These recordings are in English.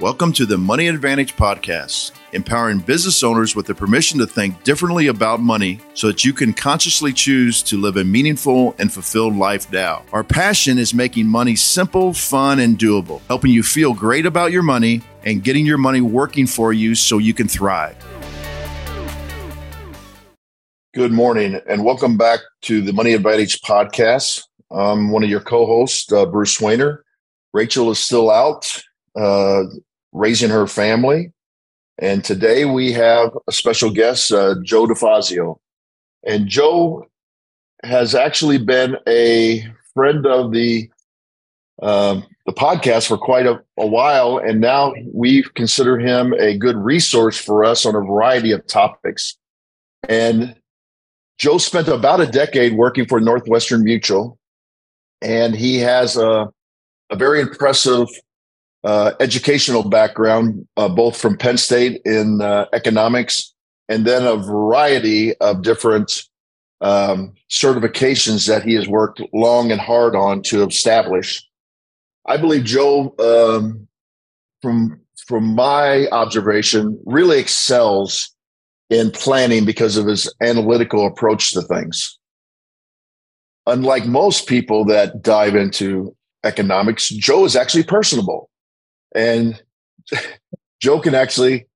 Welcome to the Money Advantage Podcast, empowering business owners with the permission to think differently about money so that you can consciously choose to live a meaningful and fulfilled life now. Our passion is making money simple, fun, and doable, helping you feel great about your money and getting your money working for you so you can thrive. Good morning, and welcome back to the Money Advantage Podcast. I'm one of your co hosts, uh, Bruce Wehner. Rachel is still out uh, raising her family. And today we have a special guest, uh, Joe DeFazio. And Joe has actually been a friend of the uh, the podcast for quite a, a while, and now we consider him a good resource for us on a variety of topics. And Joe spent about a decade working for Northwestern Mutual, and he has a, a very impressive uh, educational background, uh, both from Penn State in uh, economics and then a variety of different um, certifications that he has worked long and hard on to establish. I believe Joe, um, from from my observation, really excels in planning because of his analytical approach to things. Unlike most people that dive into economics, Joe is actually personable and Joe can actually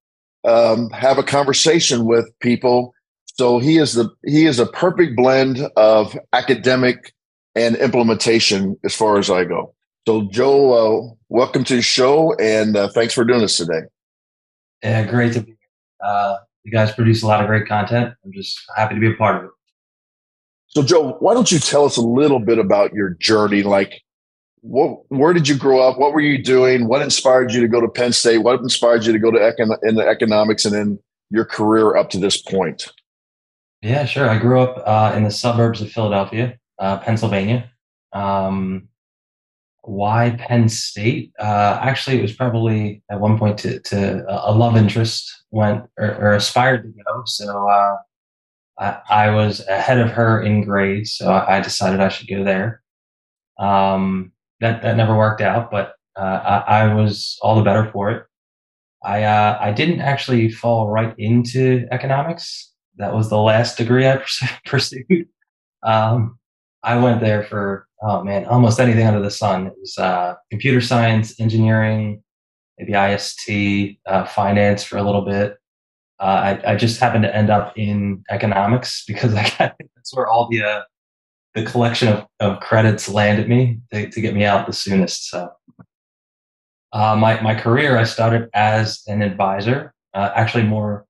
um, have a conversation with people. So he is the he is a perfect blend of academic and implementation as far as I go. So Joe, uh, welcome to the show, and uh, thanks for doing this today. Yeah, great to be here. Uh, you guys produce a lot of great content. I'm just happy to be a part of it. So, Joe, why don't you tell us a little bit about your journey? Like, what, where did you grow up? What were you doing? What inspired you to go to Penn State? What inspired you to go to econ- in the economics and in your career up to this point? Yeah, sure. I grew up uh, in the suburbs of Philadelphia, uh, Pennsylvania. Um, why Penn State? Uh, actually, it was probably at one point to, to a love interest went or, or aspired to go. So uh, I, I, was ahead of her in grades, so I decided I should go there. Um, that that never worked out, but uh, I, I, was all the better for it. I uh, I didn't actually fall right into economics. That was the last degree I pursued. Um, I went there for oh man, almost anything under the sun. It was uh, computer science, engineering, maybe IST, uh, finance for a little bit. Uh, I, I, just happened to end up in economics because I got, that's where all the uh, the collection of, of credits landed me to, to get me out the soonest. So, uh, my my career, I started as an advisor, uh, actually more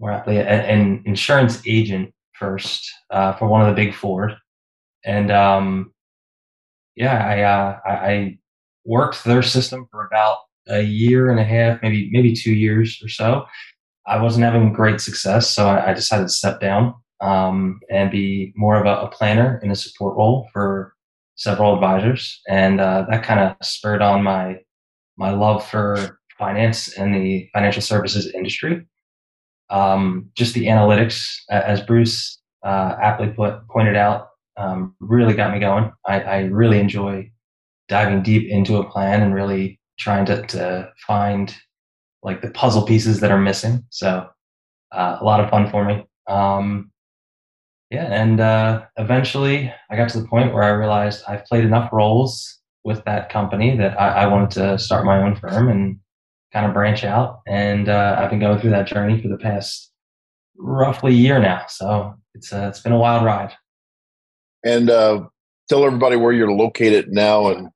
more aptly an insurance agent first uh, for one of the big four, and um, yeah, I, uh, I I worked their system for about a year and a half, maybe maybe two years or so. I wasn't having great success, so I, I decided to step down um, and be more of a, a, planner in a support role for several advisors. And uh, that kind of spurred on my my love for finance and the financial services industry. Um, just the analytics, as Bruce uh, aptly put, pointed out, um, really got me going. I, I, really enjoy diving deep into a plan and really trying to, to find like the puzzle pieces that are missing. So uh, a lot of fun for me. Um, yeah, and uh, eventually I got to the point where I realized I've played enough roles with that company that I, I wanted to start my own firm and kind of branch out. And uh, I've been going through that journey for the past roughly a year now. So it's uh, it's been a wild ride. And uh, tell everybody where you're located now and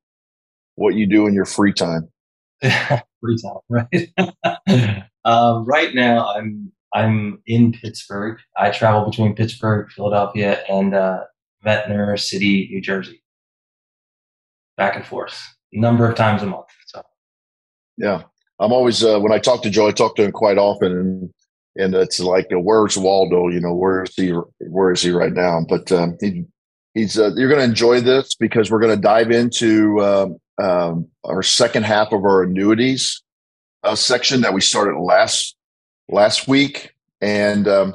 what you do in your free time. free time, right? um, right now, I'm I'm in Pittsburgh. I travel between Pittsburgh, Philadelphia, and uh, Ventnor City, New Jersey, back and forth, a number of times a month. So, yeah, I'm always uh, when I talk to Joe, I talk to him quite often, and and it's like, uh, where's Waldo? You know, where is he? Where is he right now? But um, he, he's uh, you're going to enjoy this because we're going to dive into um, um, our second half of our annuities uh, section that we started last last week, and um,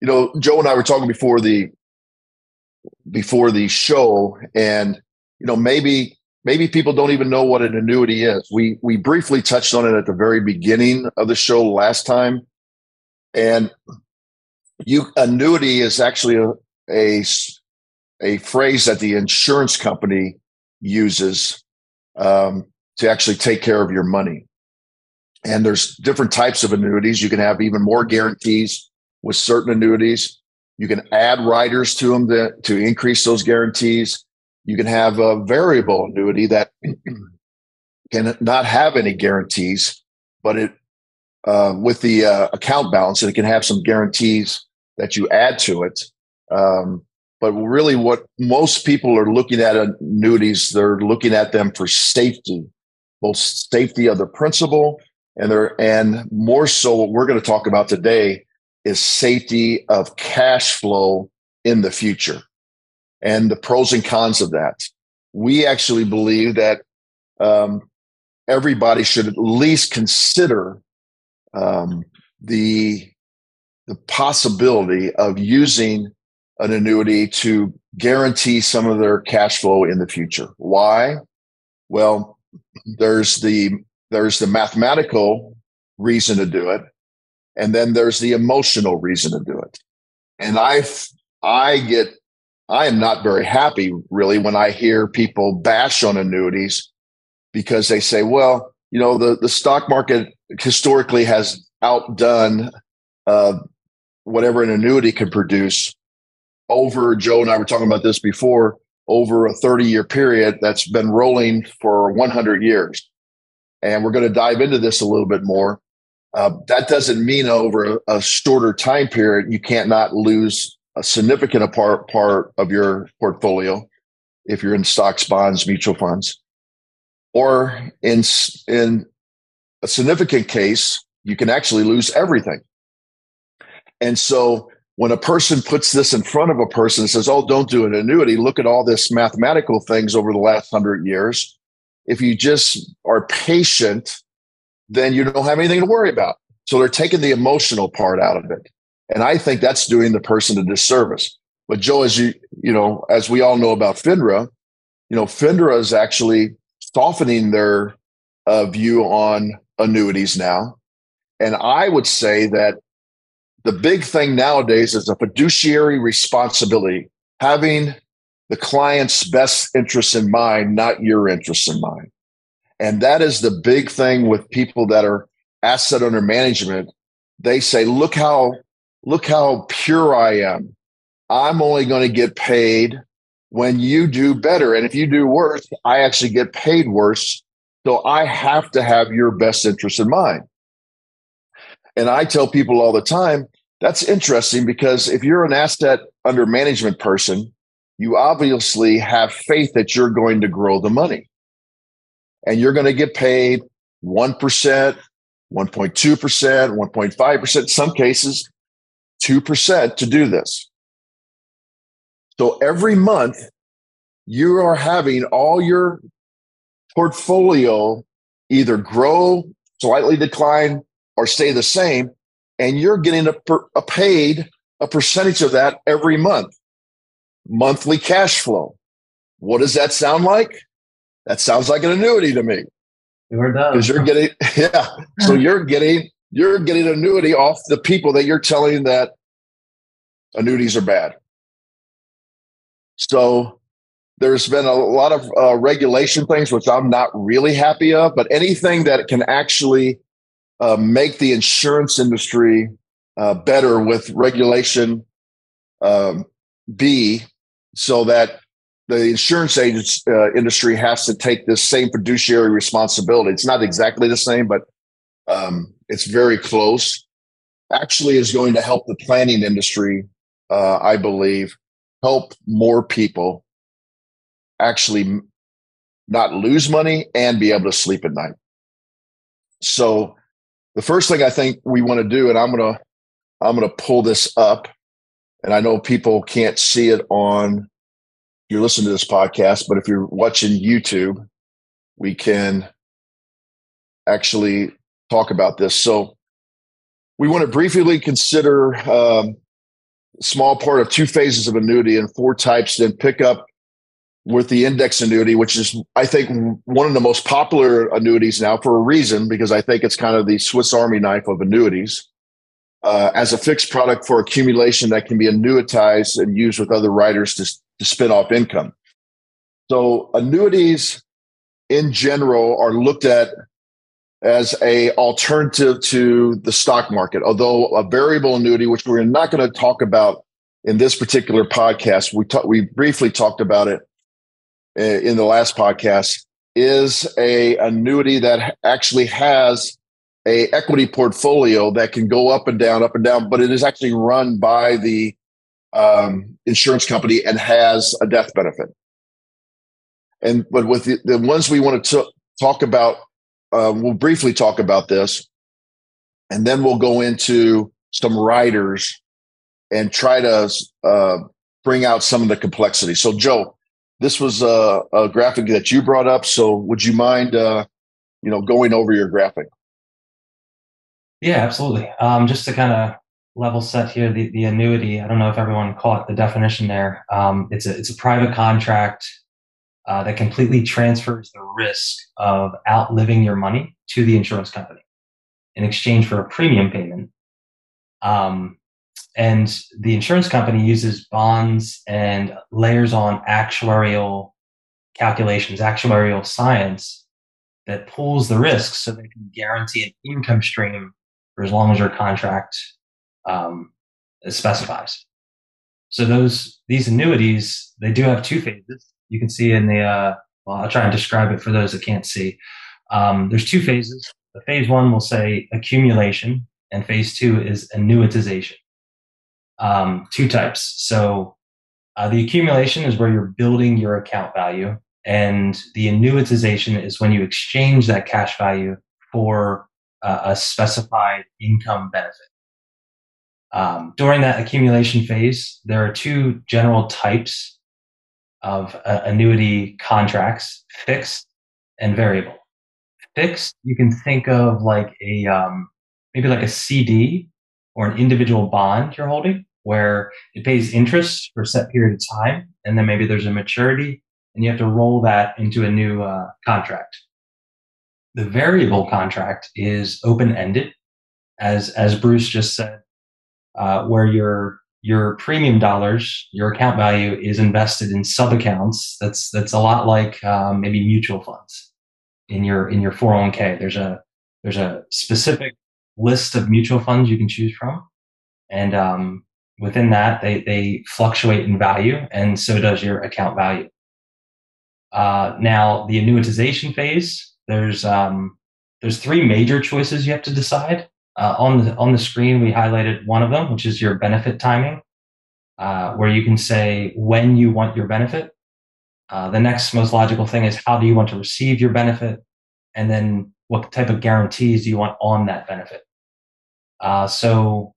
you know, Joe and I were talking before the before the show, and you know, maybe maybe people don't even know what an annuity is. We we briefly touched on it at the very beginning of the show last time, and you annuity is actually a a, a phrase that the insurance company uses um, to actually take care of your money. And there's different types of annuities. You can have even more guarantees with certain annuities. You can add riders to them to, to increase those guarantees. You can have a variable annuity that can not have any guarantees, but it uh, with the uh, account balance, it can have some guarantees that you add to it. Um, but really, what most people are looking at annuities, they're looking at them for safety, both safety of the principal and they're and more so what we're going to talk about today is safety of cash flow in the future and the pros and cons of that. We actually believe that um, everybody should at least consider um, the the possibility of using an annuity to guarantee some of their cash flow in the future. Why? Well, there's the there's the mathematical reason to do it, and then there's the emotional reason to do it. And I I get I am not very happy really when I hear people bash on annuities because they say, well, you know, the, the stock market historically has outdone uh, whatever an annuity can produce over Joe and I were talking about this before over a 30 year period that's been rolling for 100 years. And we're going to dive into this a little bit more. Uh, that doesn't mean over a, a, shorter time period, you can't not lose a significant part, part of your portfolio if you're in stocks, bonds, mutual funds. Or in, in a significant case, you can actually lose everything. And so when a person puts this in front of a person and says, Oh, don't do an annuity, look at all this mathematical things over the last hundred years. If you just are patient, then you don't have anything to worry about. So they're taking the emotional part out of it. And I think that's doing the person a disservice. But Joe, as you, you know, as we all know about FINRA, you know, FINRA is actually softening their uh, view on annuities now. And I would say that the big thing nowadays is a fiduciary responsibility, having the client's best interests in mind, not your interests in mind. And that is the big thing with people that are asset under management. They say, look how, look how pure I am. I'm only going to get paid when you do better. And if you do worse, I actually get paid worse. So I have to have your best interest in mind. And I tell people all the time, that's interesting because if you're an asset under management person, you obviously have faith that you're going to grow the money and you're going to get paid 1%, 1.2%, 1.5%, some cases 2% to do this. So every month you are having all your portfolio either grow, slightly decline, or stay the same and you're getting a, per, a paid a percentage of that every month. Monthly cash flow. What does that sound like? That sounds like an annuity to me. Because you're getting, yeah. So you're getting, you're getting annuity off the people that you're telling that annuities are bad. So there's been a lot of uh, regulation things which I'm not really happy of, but anything that can actually uh, make the insurance industry uh, better with regulation um, B so that the insurance agents uh, industry has to take this same fiduciary responsibility. It's not exactly the same, but um, it's very close. Actually, is going to help the planning industry, uh, I believe, help more people actually not lose money and be able to sleep at night. So the first thing I think we want to do, and I'm gonna I'm gonna pull this up, and I know people can't see it on you're listening to this podcast, but if you're watching YouTube, we can actually talk about this. So we want to briefly consider um, small part of two phases of annuity and four types, then pick up with the index annuity, which is, I think, one of the most popular annuities now for a reason, because I think it's kind of the Swiss Army knife of annuities. Uh, as a fixed product for accumulation that can be annuitized and used with other riders to, to spin off income. So annuities in general are looked at as a alternative to the stock market. Although a variable annuity, which we're not going to talk about in this particular podcast, we talk, we briefly talked about it uh, in the last podcast, is a annuity that actually has a equity portfolio that can go up and down, up and down, but it is actually run by the um, insurance company and has a death benefit. And but with the, the ones we want to t- talk about uh, we'll briefly talk about this, and then we'll go into some riders and try to uh, bring out some of the complexity. So, Joe, this was a, a, graphic that you brought up. So, would you mind, uh, you know, going over your graphic? Yeah, absolutely. Um, just to kind of level set here, the, the annuity. I don't know if everyone caught the definition there. Um, it's a it's a private contract uh, that completely transfers the risk of outliving your money to the insurance company in exchange for a premium payment. Um, and the insurance company uses bonds and layers on actuarial calculations, actuarial science that pools the risk so they can guarantee an income stream for as long as your contract um, specifies. So those these annuities they do have two phases you can see in the, uh, well, I'll try and describe it for those that can't see. Um, there's two phases. The phase one will say accumulation, and phase two is annuitization. Um, two types. So uh, the accumulation is where you're building your account value, and the annuitization is when you exchange that cash value for uh, a specified income benefit. Um, during that accumulation phase, there are two general types of uh, annuity contracts, fixed and variable. Fixed, you can think of like a um, maybe like a CD or an individual bond you're holding, where it pays interest for a set period of time, and then maybe there's a maturity, and you have to roll that into a new uh, contract. The variable contract is open ended, as as Bruce just said, uh, where you're your premium dollars, your account value is invested in sub accounts. That's that's a lot like um, maybe mutual funds in your in your 401k. There's a there's a specific list of mutual funds you can choose from, and um, within that they they fluctuate in value, and so does your account value. Uh, now the annuitization phase, there's um, there's three major choices you have to decide. Uh, on the on the screen, we highlighted one of them, which is your benefit timing, uh, where you can say when you want your benefit. Uh, the next most logical thing is how do you want to receive your benefit, and then what type of guarantees do you want on that benefit. Uh, so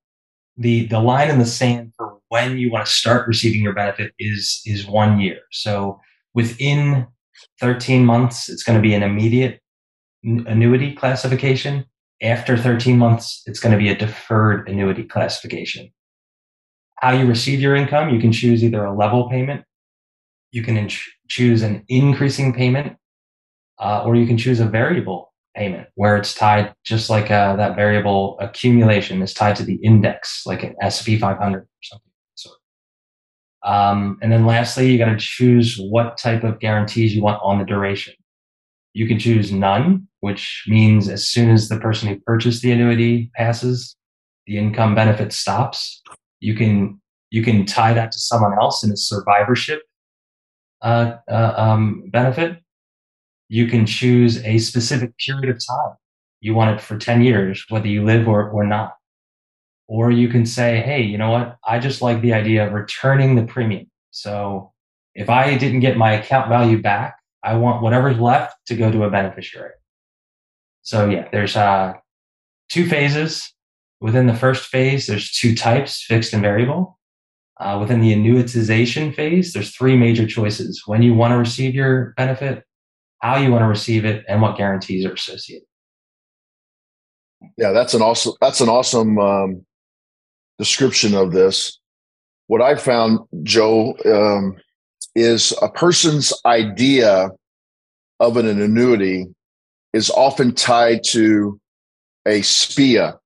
the the line in the sand for when you want to start receiving your benefit is is one year. So within 13 months, it's going to be an immediate annuity classification after 13 months, it's going to be a deferred annuity classification. How you receive your income, you can choose either a level payment, you can in- choose an increasing payment, uh, or you can choose a variable payment where it's tied just like uh, that variable accumulation is tied to the index, like an SP 500 or something. Um, and then lastly, you got to choose what type of guarantees you want on the duration. You can choose none, which means as soon as the person who purchased the annuity passes, the income benefit stops. You can you can tie that to someone else in a survivorship uh, uh, um, benefit. You can choose a specific period of time. You want it for 10 years, whether you live or, or not. Or you can say, hey, you know what? I just like the idea of returning the premium. So if I didn't get my account value back, I want whatever's left to go to a beneficiary. So yeah, there's uh, two phases. Within the first phase, there's two types, fixed and variable. Uh, within the annuitization phase, there's three major choices: when you want to receive your benefit, how you want to receive it, and what guarantees are associated. Yeah, that's an awesome that's an awesome um, description of this. What I found, Joe, um, is a person's idea of an annuity is often tied to a SPIA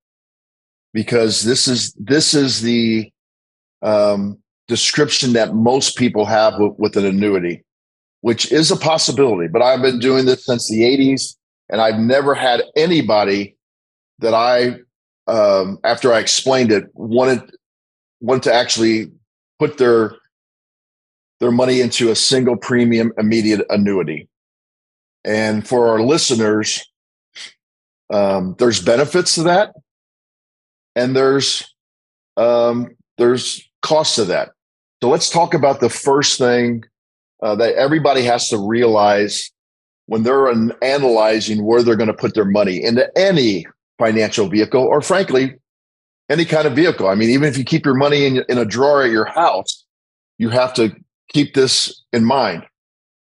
because this is this is the um, description that most people have with, with an annuity, which is a possibility. But I've been doing this since the 80s, and I've never had anybody that I, um, after I explained it, wanted wanted to actually put their their money into a single premium immediate annuity. And for our listeners, um, there's benefits to that, and there's um, there's costs to that. So let's talk about the first thing uh, that everybody has to realize when they're an- analyzing where they're going to put their money into any financial vehicle, or frankly, any kind of vehicle. I mean, even if you keep your money in, in a drawer at your house, you have to keep this in mind.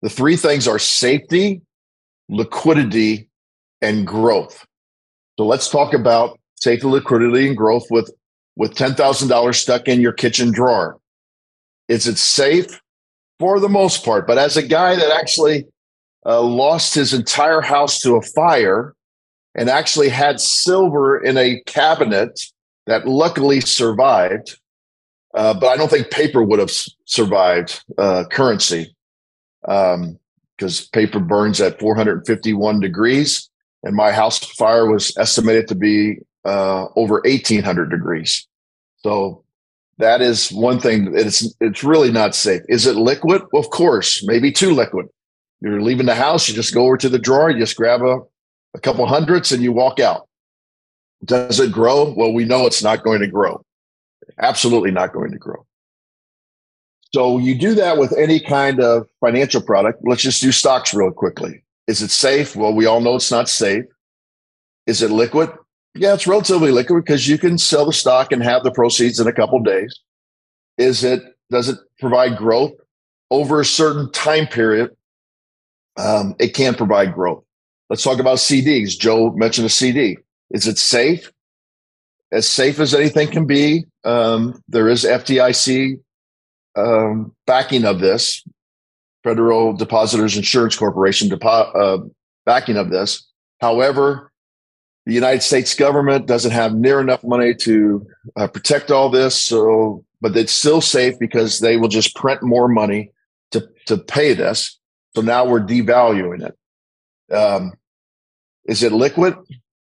The three things are safety, liquidity, and growth. So let's talk about safety, liquidity, and growth with, with $10,000 stuck in your kitchen drawer. Is it safe? For the most part. But as a guy that actually uh, lost his entire house to a fire and actually had silver in a cabinet that luckily survived, uh, but I don't think paper would have survived uh, currency because paper burns at 451 degrees, and my house fire was estimated to be uh, over 1800 degrees. So that is one thing. It's it's really not safe. Is it liquid? Of course, maybe too liquid. You're leaving the house, you just go over to the drawer, you just grab a, a couple hundreds, and you walk out. Does it grow? Well, we know it's not going to grow. Absolutely not going to grow. So you do that with any kind of financial product. Let's just do stocks real quickly. Is it safe? Well, we all know it's not safe. Is it liquid? Yeah, it's relatively liquid because you can sell the stock and have the proceeds in a couple days. Is it does it provide growth over a certain time period? Um, it can provide growth. Let's talk about CDs. Joe mentioned a CD. Is it safe? As safe as anything can be. Um, there is FDIC um, backing of this, Federal Depositors Insurance Corporation depo- uh, backing of this. However, the United States government doesn't have near enough money to uh, protect all this. So, but it's still safe because they will just print more money to, to pay this. So now we're devaluing it. Um, is it liquid?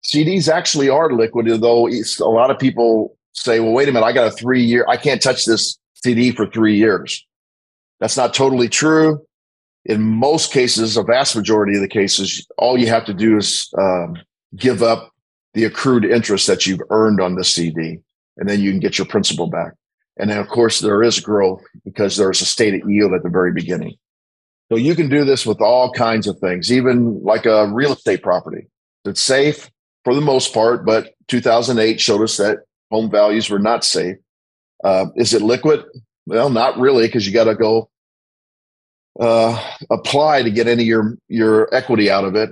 CDs actually are liquid, though a lot of people say, well, wait a minute, I got a three year, I can't touch this CD for three years. That's not totally true. In most cases, a vast majority of the cases, all you have to do is um, give up the accrued interest that you've earned on the CD, and then you can get your principal back. And then, of course, there is growth because there's a stated yield at the very beginning. So you can do this with all kinds of things, even like a real estate property. It's safe for the most part, but 2008 showed us that home values were not safe. Uh, is it liquid? Well, not really, because you got to go uh, apply to get any of your your equity out of it.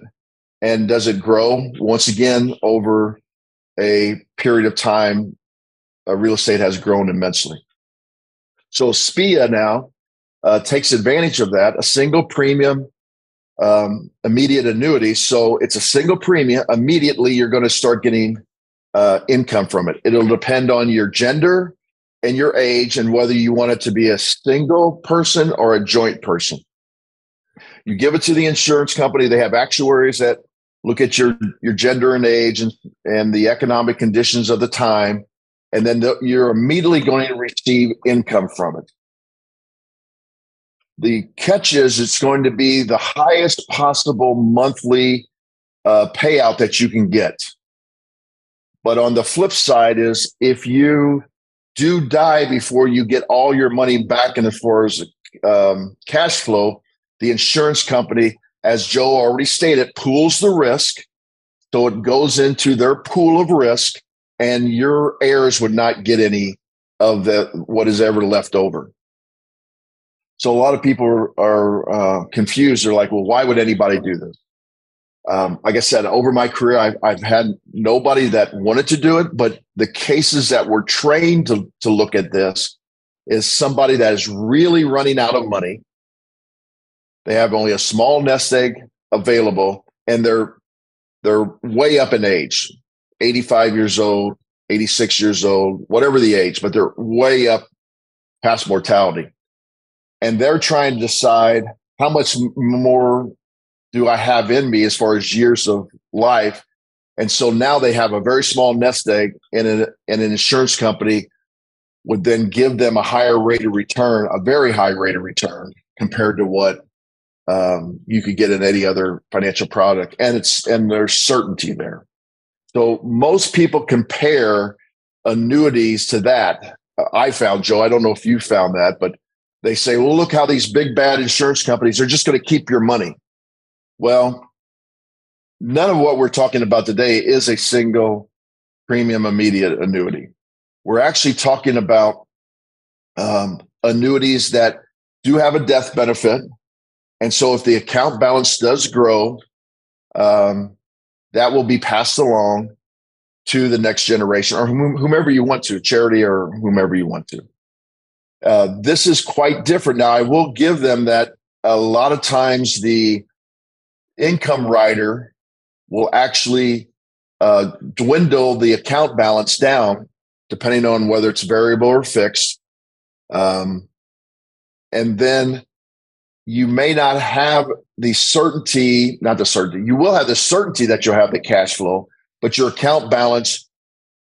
And does it grow? Once again, over a period of time, uh, real estate has grown immensely. So SPIA now uh, takes advantage of that, a single premium um, immediate annuity. So it's a single premium. Immediately, you're going to start getting uh, income from it. It'll depend on your gender and your age and whether you want it to be a single person or a joint person. You give it to the insurance company. They have actuaries that look at your your gender and age and, and the economic conditions of the time and then the, you're immediately going to receive income from it the catch is it's going to be the highest possible monthly uh, payout that you can get but on the flip side is if you do die before you get all your money back in as far as um, cash flow the insurance company as Joe already stated, pools the risk. So it goes into their pool of risk, and your heirs would not get any of the what is ever left over. So a lot of people are, are uh, confused. They're like, "Well, why would anybody do this?" Um, like I said, over my career, I've, I've had nobody that wanted to do it, but the cases that were trained to, to look at this is somebody that is really running out of money They have only a small nest egg available, and they're they're way up in age, 85 years old, 86 years old, whatever the age, but they're way up past mortality. And they're trying to decide how much more do I have in me as far as years of life. And so now they have a very small nest egg, and an, an insurance company would then give them a higher rate of return, a very high rate of return compared to what um, you could get in any other financial product. And it's and there's certainty there. So most people compare annuities to that. I found, Joe, I don't know if you found that, but they say, well, look how these big bad insurance companies are just going to keep your money. Well, none of what we're talking about today is a single premium immediate annuity. We're actually talking about um, annuities that do have a death benefit. And so if the account balance does grow, um, that will be passed along to the next generation or whomever you want to, charity or whomever you want to. Uh, this is quite different. Now, I will give them that a lot of times the income rider will actually uh, dwindle the account balance down, depending on whether it's variable or fixed. Um, and then you may not have the certainty, not the certainty, you will have the certainty that you'll have the cash flow, but your account balance,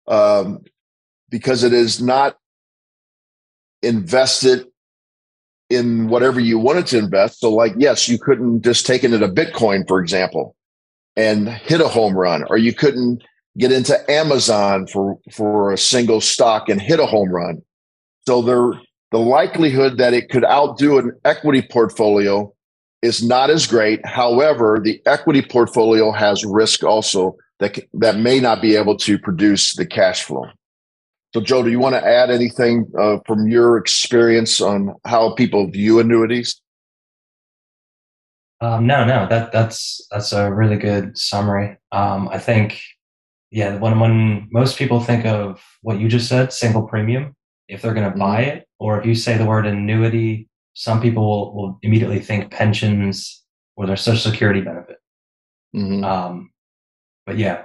um, because it is not invested in whatever you wanted to invest. So, like, yes, you couldn't just take it into Bitcoin, for example, and hit a home run, or you couldn't get into Amazon for for a single stock and hit a home run. So there the likelihood that it could outdo an equity portfolio is not as great. However, the equity portfolio has risk also that, that may not be able to produce the cash flow. So, Joe, do you want to add anything uh, from your experience on how people view annuities? Um, no, no, that that's that's a really good summary. Um, I think, yeah, when when most people think of what you just said, single premium, if they're going to mm-hmm. buy it, or if you say the word annuity, some people will, will immediately think pensions or their social security benefit. Mm-hmm. Um, but yeah, yeah.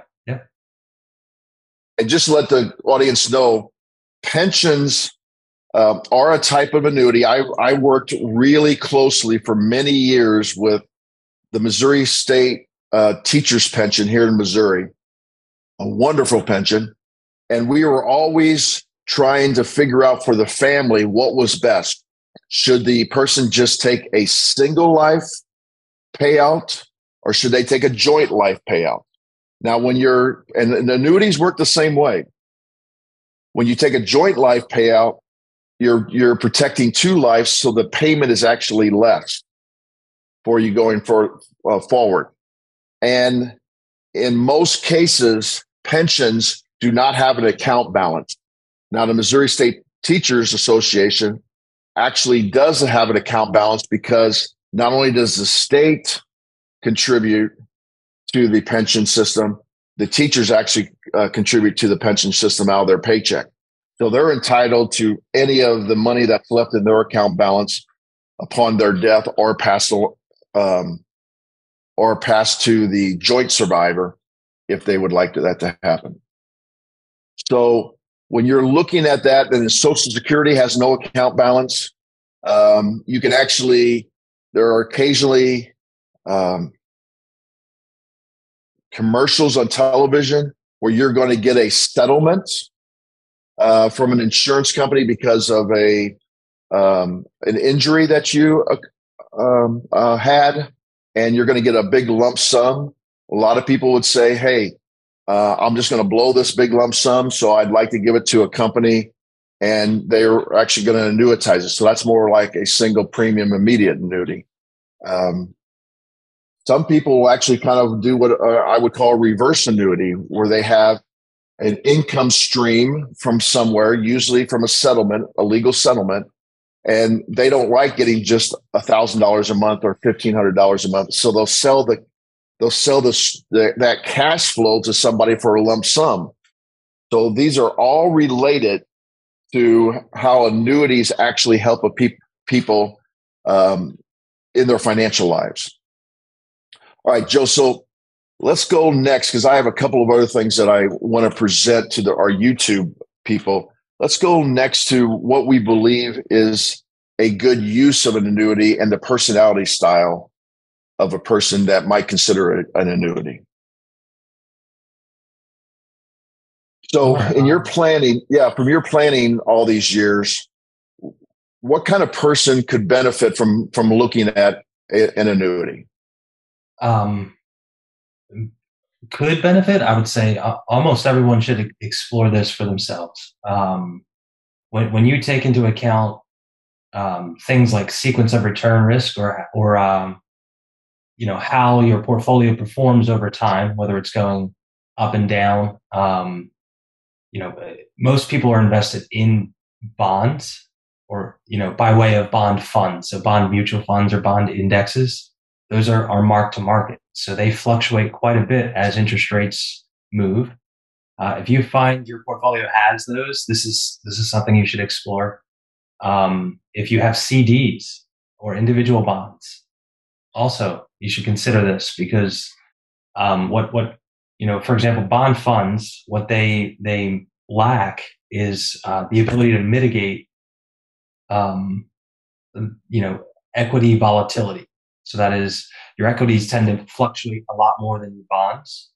And just let the audience know, pensions uh, are a type of annuity. I, I worked really closely for many years with the Missouri State uh, Teachers Pension here in Missouri, a wonderful pension. And we were always trying to figure out for the family what was best. Should the person just take a single life payout or should they take a joint life payout? Now, when you're, and, annuities work the same way. When you take a joint life payout, you're, you're protecting two lives, so the payment is actually less for you going for, uh, forward. And in most cases, pensions do not have an account balance. Now, the Missouri State Teachers Association actually does have an account balance because not only does the state contribute to the pension system, the teachers actually uh, contribute to the pension system out of their paycheck. So they're entitled to any of the money that's left in their account balance upon their death or passed um, or passed to the joint survivor if they would like that to happen. So when you're looking at that, then Social Security has no account balance. Um, you can actually, there are occasionally um, commercials on television where you're going to get a settlement uh, from an insurance company because of a um, an injury that you uh, um, uh, had, and you're going to get a big lump sum. A lot of people would say, "Hey, uh, I'm just going to blow this big lump sum. So I'd like to give it to a company and they're actually going to annuitize it. So that's more like a single premium immediate annuity. Um, some people will actually kind of do what uh, I would call reverse annuity, where they have an income stream from somewhere, usually from a settlement, a legal settlement, and they don't like getting just a thousand dollars a month or fifteen hundred dollars a month. So they'll sell the they'll sell this the, that cash flow to somebody for a lump sum. So these are all related to how annuities actually help a pe- people um, in their financial lives. All right, Joe. So let's go next because I have a couple of other things that I want to present to the, our YouTube people. Let's go next to what we believe is a good use of an annuity and the personality style of a person that might consider an annuity. So, in your planning, yeah, from your planning all these years, what kind of person could benefit from from looking at an annuity? Um, could benefit. I would say uh, almost everyone should explore this for themselves. Um, when when you take into account um, things like sequence of return risk or or um, you know how your portfolio performs over time, whether it's going up and down. Um, you know, most people are invested in bonds or you know by way of bond funds, so bond mutual funds or bond indexes. Those are are marked to market, so they fluctuate quite a bit as interest rates move. Uh, if you find your portfolio has those, this is this is something you should explore. Um, if you have CDs or individual bonds, also you should consider this because um, what what you know, for example, bond funds, what they they lack is uh, the ability to mitigate, um, you know, equity volatility. So that is, your equities tend to fluctuate a lot more than your bonds.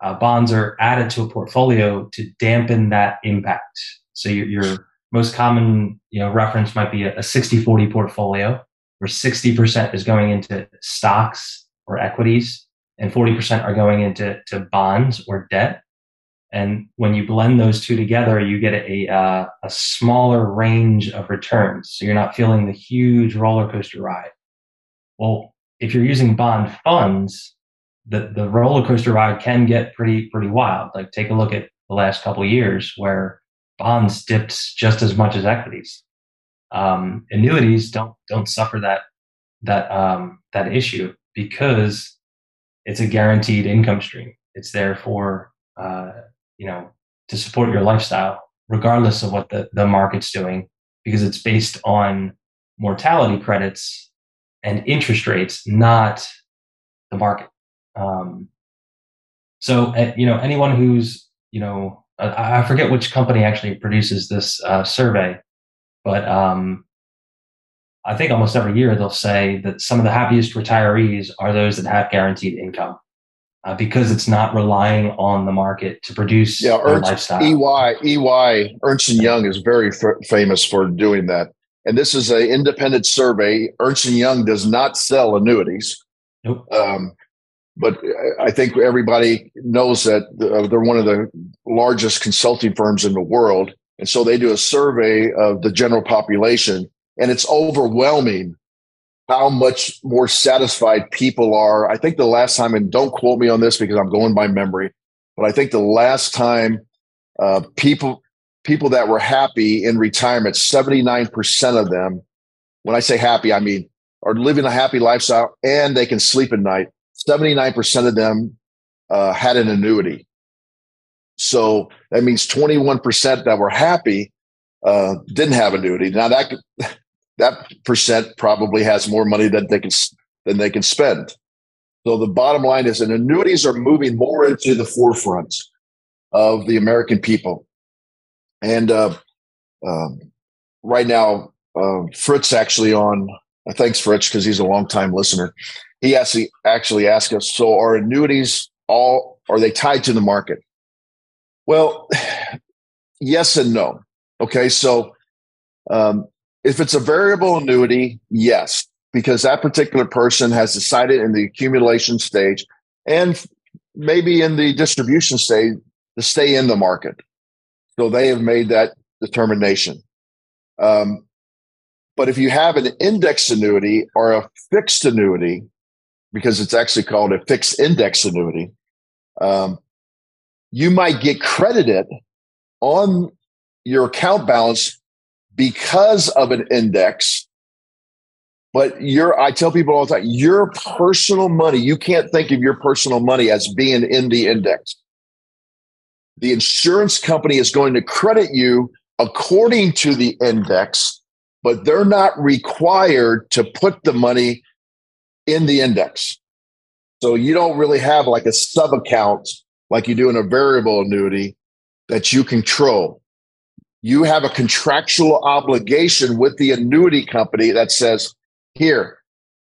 Uh, bonds are added to a portfolio to dampen that impact. So your, your most common, you know, reference might be a, a 60-40 portfolio, where 60% is going into stocks or equities, and 40% are going into to bonds or debt. And when you blend those two together, you get a, uh, a smaller range of returns. So you're not feeling the huge roller coaster ride. Well, if you're using bond funds, the, the roller coaster ride can get pretty, pretty wild. Like take a look at the last couple of years where bonds dipped just as much as equities. Um, annuities don't, don't suffer that, that, um, that issue because it's a guaranteed income stream. It's there for, uh, you know, to support your lifestyle, regardless of what the, the market's doing, because it's based on mortality credits and interest rates, not the market. Um, so, uh, you know, anyone who's, you know, I, I forget which company actually produces this uh, survey, but um, I think almost every year they'll say that some of the happiest retirees are those that have guaranteed income uh, because it's not relying on the market to produce yeah, Ernst, lifestyle. EY, EY, Ernst and Young is very f- famous for doing that. And this is an independent survey. Ernst and Young does not sell annuities. Nope. Um, but I think everybody knows that uh, they're one of the largest consulting firms in the world. And so they do a survey of the general population and it's overwhelming how much more satisfied people are. I think the last time, and don't quote me on this because I'm going by memory, but I think the last time uh, people people that were happy in retirement, 79% of them, when I say happy, I mean are living a happy lifestyle and they can sleep at night. 79% of them uh, had an annuity. So that means 21% that were happy uh, didn't have annuity. Now that that percent probably has more money than they can than they can spend. So the bottom line is, and annuities are moving more into the forefront of the American people. And uh, um, right now, uh, Fritz actually on. Uh, thanks, Fritz, because he's a long time listener. He actually actually asked us, so are annuities all are they tied to the market? Well, yes and no. Okay, so um, if it's a variable annuity, yes, because that particular person has decided in the accumulation stage and maybe in the distribution stage to stay in the market. So they have made that determination. Um, but if you have an index annuity or a fixed annuity, because it's actually called a fixed index annuity, um, you might get credited on your account balance because of an index. But your, I tell people all the time, your personal money, you can't think of your personal money as being in the index. The insurance company is going to credit you according to the index, but they're not required to put the money in the index. So you don't really have like a sub account like you do in a variable annuity that you control. You have a contractual obligation with the annuity company that says, here,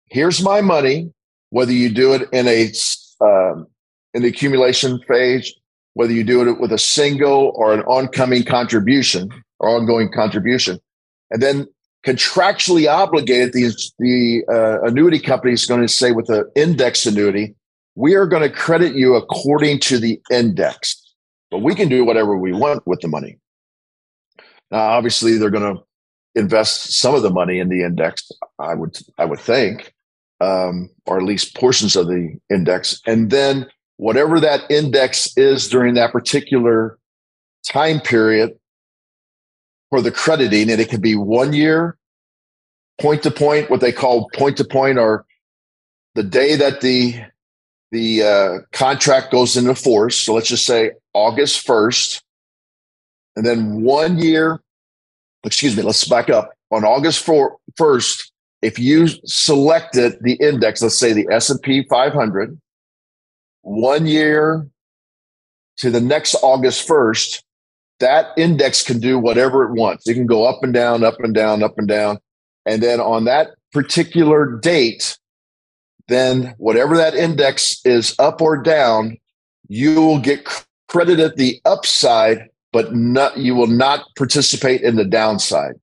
here's my money, whether you do it in a um, in the accumulation phase, whether you do it with a single or an oncoming contribution or ongoing contribution. And then contractually obligated, the, the uh, annuity company is going to say with an index annuity, we are going to credit you according to the index, but we can do whatever we want with the money. Now, obviously, they're going to invest some of the money in the index. I would, I would think, um, or at least portions of the index, and then whatever that index is during that particular time period for the crediting, and it could be one year, point to point, what they call point to point, or the day that the the uh, contract goes into force. So let's just say August first, and then one year. Excuse me. Let's back up. On August first, if you selected the index, let's say the S and P 500, one year to the next August 1st, that index can do whatever it wants. It can go up and down, up and down, up and down. And then on that particular date, then whatever that index is up or down, you will get credited the upside, but not, you will not participate in the downside.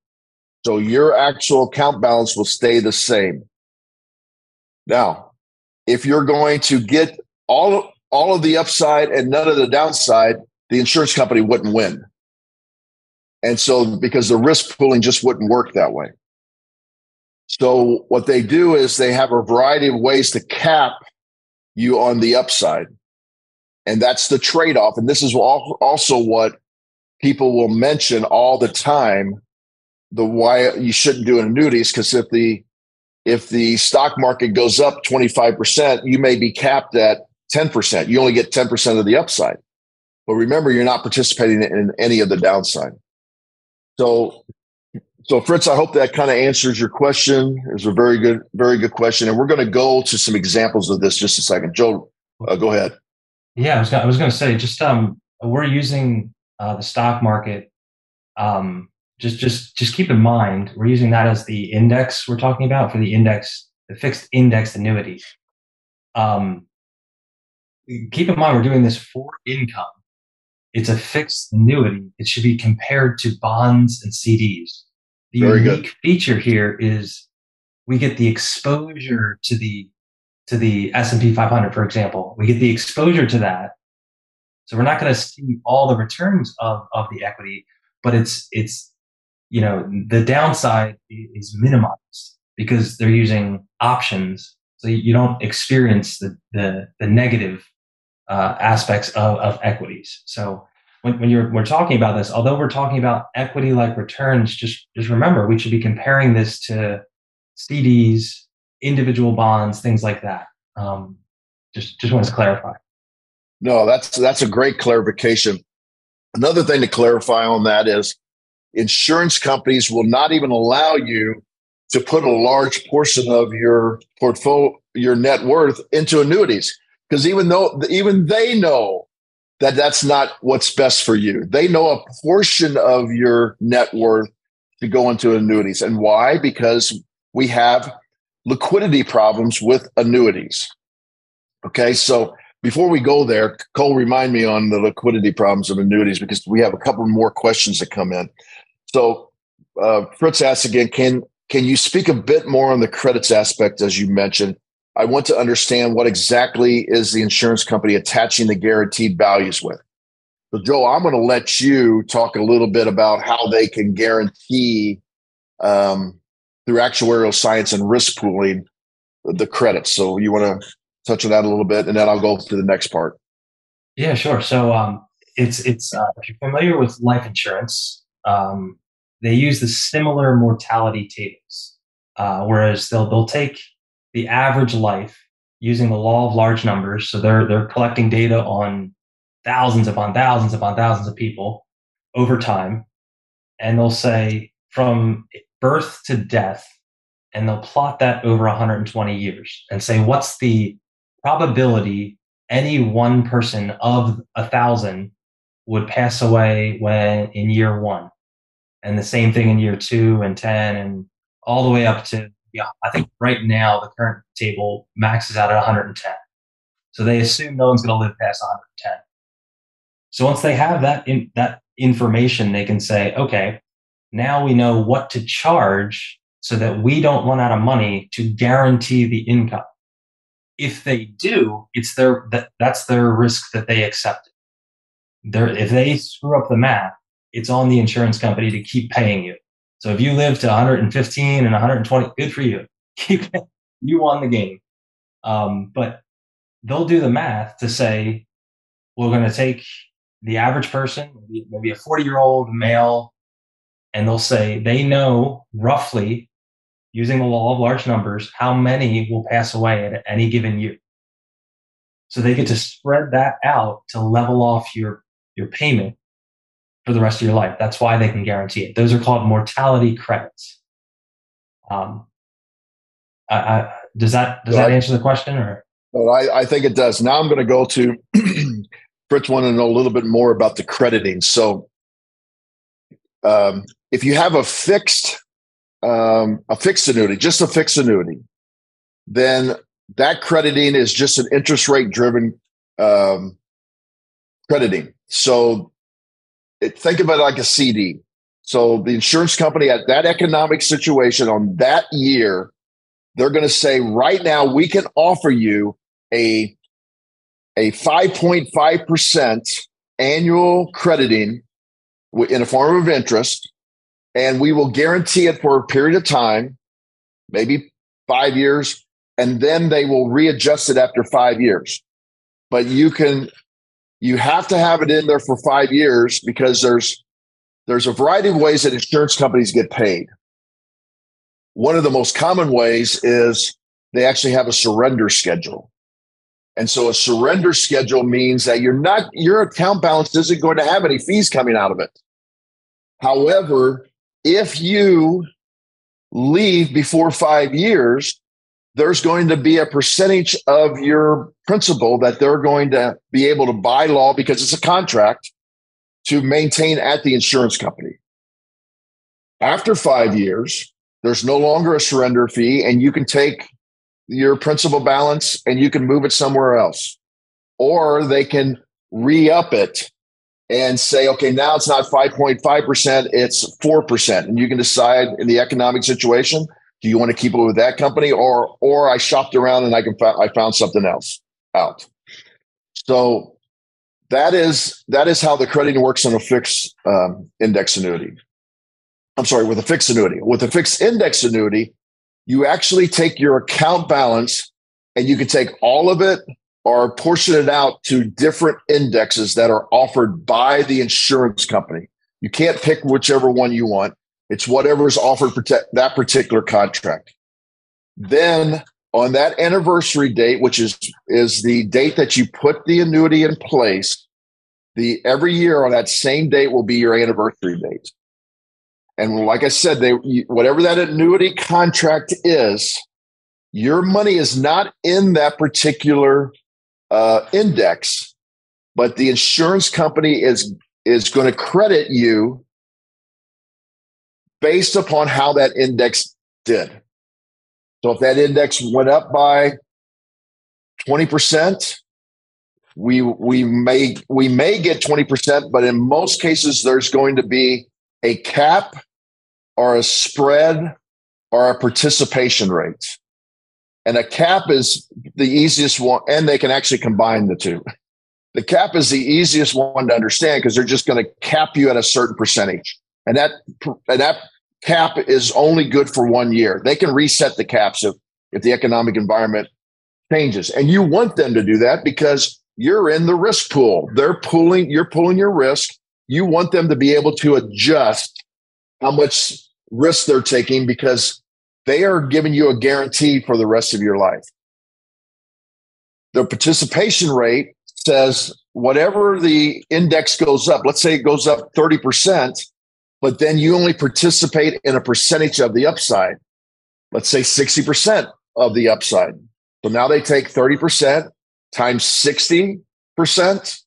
So your actual account balance will stay the same. Now, if you're going to get all, all of the upside and none of the downside, the insurance company wouldn't win. And so, because the risk pooling just wouldn't work that way. So, what they do is they have a variety of ways to cap you on the upside. And that's the trade off. And this is also what people will mention all the time the why you shouldn't do annuities because if the if the stock market goes up 25% you may be capped at 10%. You only get 10% of the upside. But remember, you're not participating in any of the downside. So, so Fritz, I hope that kind of answers your question. It's a very good, very good question. And we're going to go to some examples of this just a second. Joe, uh, go ahead. Yeah, I was, I was going to say, just um, we're using uh, the stock market. Um, just, just, just keep in mind, we're using that as the index we're talking about for the index, the fixed index annuity. Um, keep in mind we're doing this for income. It's a fixed annuity. It should be compared to bonds and CDs. The Very unique good. feature here is we get the exposure to the to the S&P 500 for example. We get the exposure to that. So we're not going to see all the returns of of the equity, but it's it's you know the downside is minimized because they're using options so you don't experience the, the, the negative uh, aspects of, of equities. So when, when you're we're talking about this, although we're talking about equity like returns, just just remember we should be comparing this to CDs, individual bonds, things like that. Um, just just want to clarify. No, that's that's a great clarification. Another thing to clarify on that is insurance companies will not even allow you to put a large portion of your portfolio, your net worth into annuities because even though even they know that that's not what's best for you. They know a portion of your net worth to go into annuities. And why? Because we have liquidity problems with annuities. Okay so before we go there cole remind me on the liquidity problems of annuities because we have a couple more questions that come in. So uh, fritz asks again can can you speak a bit more on the credits aspect as you mentioned I want to understand what exactly is the insurance company attaching the guaranteed values with. So, Joe, I'm going to let you talk a little bit about how they can guarantee um, through actuarial science and risk pooling the credits. So, you want to touch on that a little bit, and then I'll go to the next part. Yeah, sure. So, um, it's it's uh, if you're familiar with life insurance, um, they use the similar mortality tables, uh, whereas they'll they'll take the average life using the law of large numbers. So they're they're collecting data on thousands upon thousands upon thousands of people over time, and they'll say from birth to death, and they'll plot that over 120 years and say, what's the probability any one person of a thousand would pass away when in year one? And the same thing in year two and 10 and all the way up to, yeah, I think right now the current table maxes out at 110. So they assume no one's going to live past 110. So once they have that in, that information, they can say, okay, now we know what to charge so that we don't run out of money to guarantee the income. If they do, it's their that, that's their risk that they accepted. They're, if they screw up the math, it's on the insurance company to keep paying you. So if you live to 115 and 120, good for you. Keep you won the game. Um, but they'll do the math to say we're going to take the average person, maybe a 40 year old male, and they'll say they know roughly using the law of large numbers how many will pass away at any given year. So they get to spread that out to level off your, your payment for the rest of your life. That's why they can guarantee it. Those are called mortality credits. Um, I, I, does that does that answer the question or? Well, I, I think it does. Now I'm going to go to Fritz. Want to know a little bit more about the crediting. So, um, if you have a fixed um, a fixed annuity, just a fixed annuity, then that crediting is just an interest rate driven um, crediting. So it, think of it like a CD. So the insurance company at that economic situation on that year, they're going to say, right now, we can offer you a, a 5.5% annual crediting in a form of interest and we will guarantee it for a period of time, maybe five years, and then they will readjust it after five years. But you can, you have to have it in there for five years because there's, there's a variety of ways that insurance companies get paid. One of the most common ways is they actually have a surrender schedule. And so a surrender schedule means that you're not, your account balance isn't going to have any fees coming out of it. However, if you leave before five years, there's going to be a percentage of your principal that they're going to be able to by law because it's a contract to maintain at the insurance company. After five years, there's no longer a surrender fee, and you can take your principal balance and you can move it somewhere else. Or they can re up it and say, okay, now it's not 5.5%, it's 4%. And you can decide in the economic situation, do you want to keep it with that company or, or I shopped around and I can, I found something else out. So that is, that is how the crediting works on a fixed um, index annuity. I'm sorry, with a fixed annuity. With a fixed index annuity, you actually take your account balance and you can take all of it or portion it out to different indexes that are offered by the insurance company. You can't pick whichever one you want. It's whatever is offered for that particular contract. Then on that anniversary date, which is is the date that you put the annuity in place, the every year on that same date will be your anniversary date. And like I said, they whatever that annuity contract is, your money is not in that particular uh, index, but the insurance company is is going to credit you based upon how that index did. So if that index went up by 20%, we we may we may get 20%, but in most cases there's going to be a cap or a spread or a participation rate. And a cap is the easiest one, and they can actually combine the two. The cap is the easiest one to understand because they're just going to cap you at a certain percentage. And that, and that cap is only good for one year. They can reset the caps if, if the economic environment changes. And you want them to do that because you're in the risk pool. They're pulling, you're pulling your risk. You want them to be able to adjust how much risk they're taking because they are giving you a guarantee for the rest of your life. The participation rate says whatever the index goes up, let's say it goes up 30%, but then you only participate in a percentage of the upside. let's say 60% of the upside. So now they take 30% times 60%,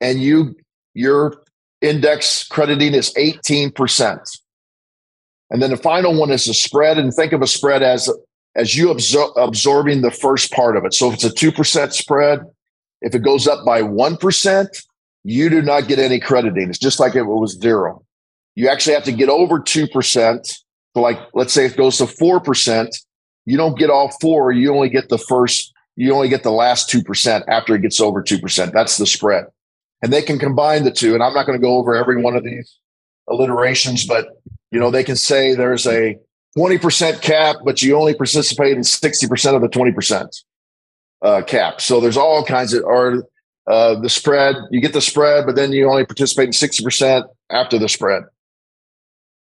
and you your index crediting is 18%. And then the final one is a spread. And think of a spread as as you absor- absorbing the first part of it. So if it's a 2% spread, if it goes up by 1%, you do not get any crediting. It's just like it was zero. You actually have to get over 2%. So like, let's say it goes to 4%, you don't get all four. You only get the first, you only get the last 2% after it gets over 2%. That's the spread. And they can combine the two. And I'm not going to go over every one of these alliterations, but you know, they can say there's a 20% cap, but you only participate in 60% of the 20% uh, cap. So there's all kinds of, or uh, the spread, you get the spread, but then you only participate in 60% after the spread.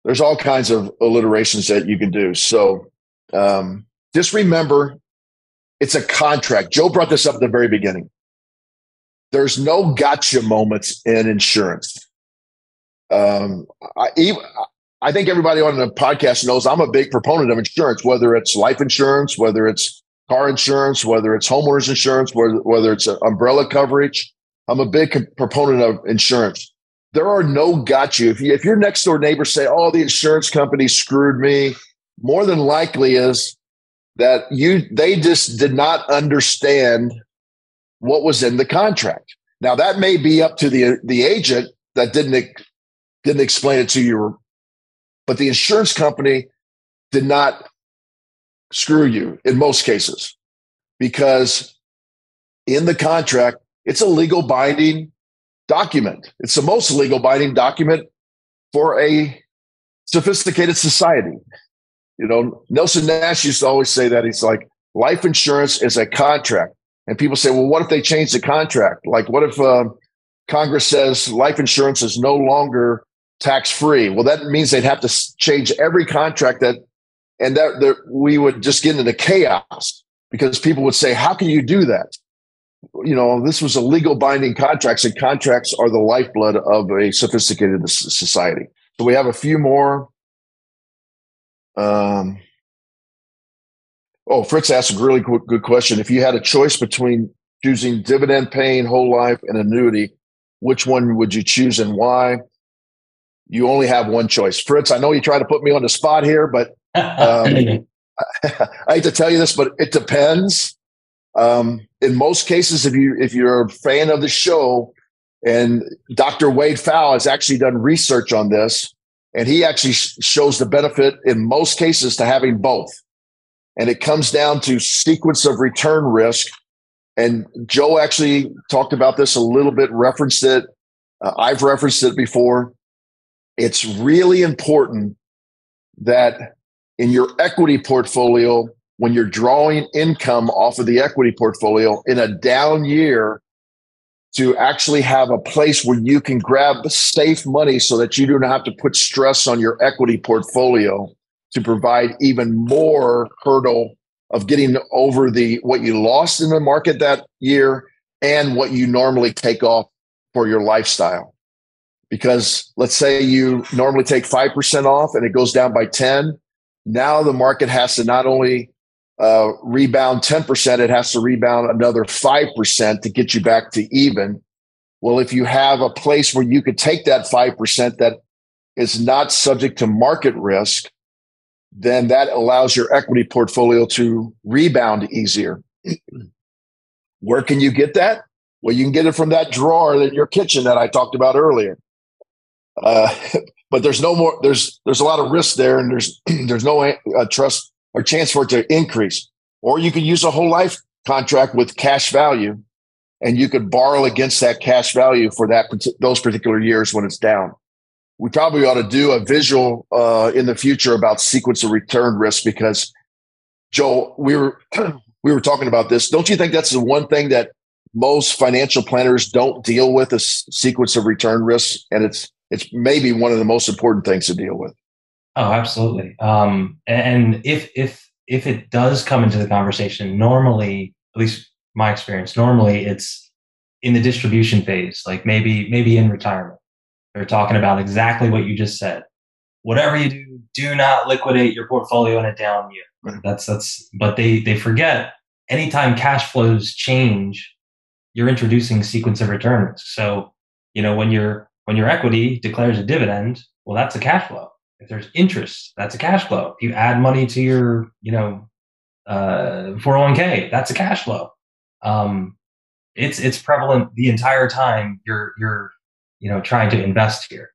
There's all kinds of alliterations that you can do. So um, just remember it's a contract. Joe brought this up at the very beginning. There's no gotcha moments in insurance. Um, I, I think everybody on the podcast knows I'm a big proponent of insurance, whether it's life insurance, whether it's car insurance, whether it's homeowners insurance, whether, whether it's umbrella coverage. I'm a big proponent of insurance. There are no got you. If, you. if your next door neighbors say, oh, the insurance company screwed me, more than likely is that you they just did not understand what was in the contract. Now that may be up to the the agent that didn't didn't explain it to you but the insurance company did not screw you in most cases because in the contract, it's a legal binding document. It's the most legal binding document for a sophisticated society. You know, Nelson Nash used to always say that he's like, life insurance is a contract. And people say, well, what if they change the contract? Like, what if uh, Congress says life insurance is no longer tax free. Well, that means they'd have to change every contract that, and that, that we would just get into chaos because people would say, "How can you do that?" You know, this was a legal binding contracts, and contracts are the lifeblood of a sophisticated society. So we have a few more. Um, oh, Fritz asked a really good question. If you had a choice between choosing dividend paying whole life and annuity, which one would you choose and why? you only have one choice. Fritz, I know you try to put me on the spot here, but um, I hate to tell you this, but it depends. Um, in most cases, if you if you're a fan of the show, and Dr. Wade Pfau has actually done research on this, and he actually sh- shows the benefit in most cases to having both. And it comes down to sequence of return risk. And Joe actually talked about this a little bit, referenced it. Uh, I've referenced it before it's really important that in your equity portfolio, when you're drawing income off of the equity portfolio in a down year, to actually have a place where you can grab safe money so that you don't have to put stress on your equity portfolio to provide even more hurdle of getting over the what you lost in the market that year and what you normally take off for your lifestyle. Because let's say you normally take 5% off and it goes down by 10 now the market has to not only uh, rebound 10% it has to rebound another 5% to get you back to even. Well if you have a place where you could take that 5% that is not subject to market risk then that allows your equity portfolio to rebound easier. Where can you get that? Well you can get it from that drawer in your kitchen that i talked about earlier. Uh, but there's no more. There's there's a lot of risk there, and there's there's no uh, trust or chance for it to increase. Or you could use a whole life contract with cash value, and you could borrow against that cash value for that those particular years when it's down. We probably ought to do a visual uh, in the future about sequence of return risk because, Joe, we were we were talking about this. Don't you think that's the one thing that most financial planners don't deal with a sequence of return risks, and it's it's maybe one of the most important things to deal with. Oh, absolutely. Um, and if if if it does come into the conversation, normally, at least my experience, normally it's in the distribution phase, like maybe maybe in retirement. They're talking about exactly what you just said. Whatever you do, do not liquidate your portfolio in a down year. That's that's but they they forget anytime cash flows change, you're introducing sequence of returns. So, you know, when your when your equity declares a dividend, well, that's a cash flow. If there's interest, that's a cash flow. If you add money to your, you know, uh, 401k, that's a cash flow. Um, it's it's prevalent the entire time you're you're you know trying to invest here.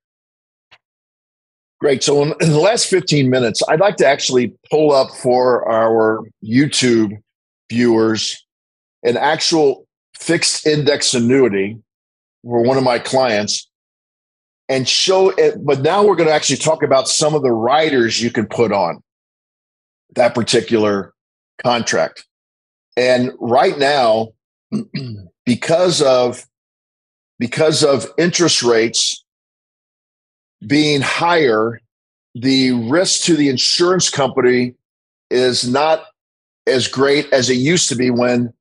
Great. So in, in the last 15 minutes, I'd like to actually pull up for our YouTube viewers an actual fixed index annuity for one of my clients and show it. But now we're going to actually talk about some of the riders you can put on that particular contract. And right now, because of because of interest rates being higher, the risk to the insurance company is not as great as it used to be when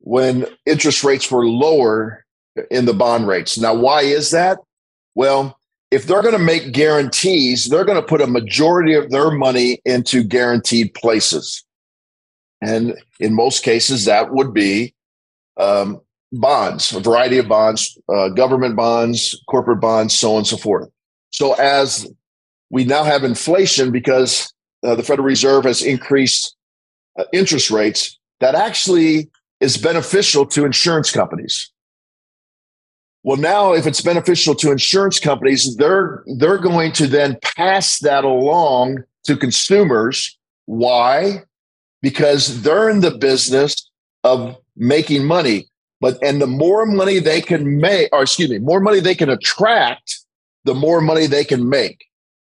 when interest rates were lower in the bond rates. Now, why is that? Well, if they're going to make guarantees, they're going to put a majority of their money into guaranteed places. And in most cases, that would be um, bonds, a variety of bonds, uh, government bonds, corporate bonds, so on and so forth. So as we now have inflation because uh, the Federal Reserve has increased uh, interest rates, that actually is beneficial to insurance companies. Well, now if it's beneficial to insurance companies, they're they're going to then pass that along to consumers. Why? Because they're in the business of making money. But and the more money they can make, or excuse me, more money they can attract, the more money they can make.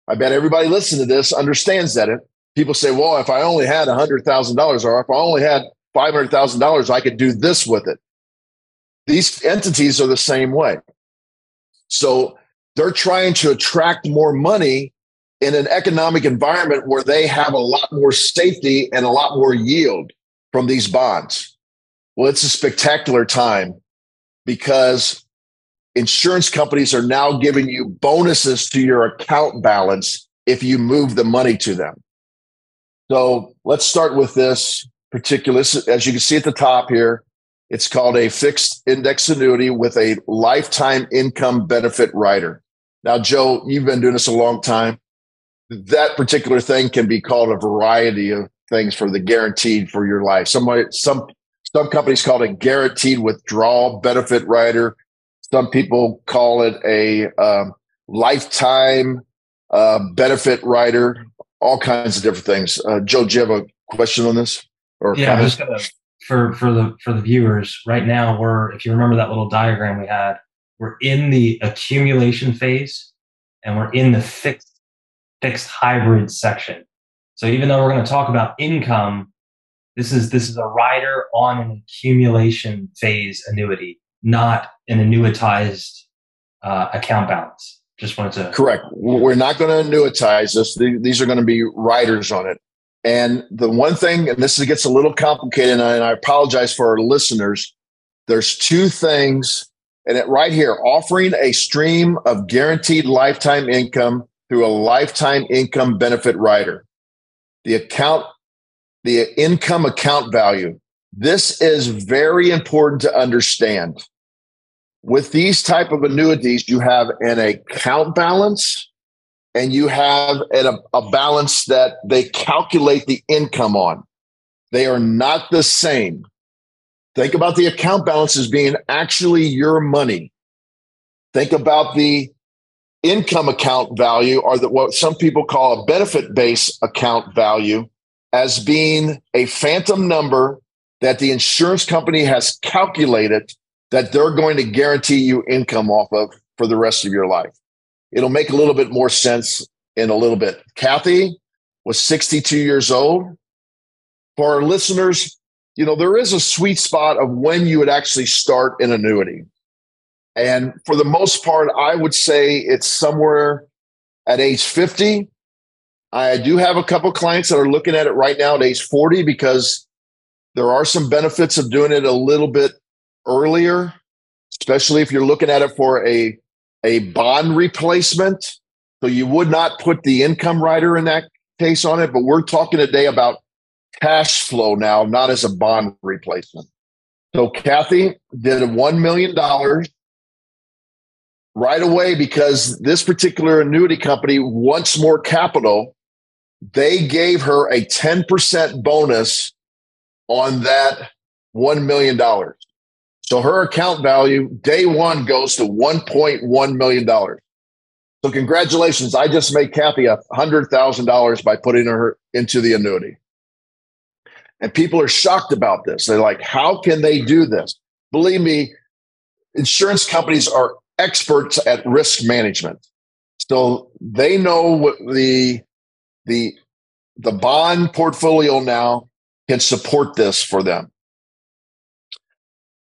I bet everybody listening to this understands that. It people say, "Well, if I only had a hundred thousand dollars, or if I only had five hundred thousand dollars, I could do this with it." These entities are the same way. So they're trying to attract more money in an economic environment where they have a lot more safety and a lot more yield from these bonds. Well, it's a spectacular time because insurance companies are now giving you bonuses to your account balance if you move the money to them. So let's start with this particular, as you can see at the top here, it's called a fixed index annuity with a lifetime income benefit rider. Now, Joe, you've been doing this a long time. That particular thing can be called a variety of things for the guaranteed for your life. Somebody, some some companies call it a guaranteed withdrawal benefit rider. Some people call it a um, lifetime uh, benefit rider. All kinds of different things. Uh, Joe, do you have a question on this? Or yeah, I'm just gonna for for the for the viewers right now we're if you remember that little diagram we had we're in the accumulation phase and we're in the fixed fixed hybrid section. So even though we're going to talk about income this is this is a rider on an accumulation phase annuity not an annuitized uh, account balance. Just wanted to correct. We're not going to annuitize this. These are going to be riders on it and the one thing, and this gets a little complicated, and I apologize for our listeners. There's two things, and it right here, offering a stream of guaranteed lifetime income through a lifetime income benefit rider. The account, the income account value. This is very important to understand. With these type of annuities, you have an account balance and you have a, a balance that they calculate the income on. They are not the same. Think about the account balance as being actually your money. Think about the income account value or the, what some people call a benefit base account value as being a phantom number that the insurance company has calculated that they're going to guarantee you income off of for the rest of your life it'll make a little bit more sense in a little bit. Kathy was 62 years old. For our listeners, you know, there is a sweet spot of when you would actually start an annuity. And for the most part, I would say it's somewhere at age 50. I do have a couple clients that are looking at it right now at age 40 because there are some benefits of doing it a little bit earlier, especially if you're looking at it for a a bond replacement. So you would not put the income rider in that case on it, but we're talking today about cash flow now, not as a bond replacement. So Kathy did a $1 million right away because this particular annuity company wants more capital. They gave her a 10% bonus on that $1 million. So her account value day one goes to $1.1 million. So congratulations. I just made Kathy a $100,000 by putting her into the annuity. And people are shocked about this. They're like, how can they do this? Believe me, insurance companies are experts at risk management. So they know what the the the bond portfolio now can support this for them.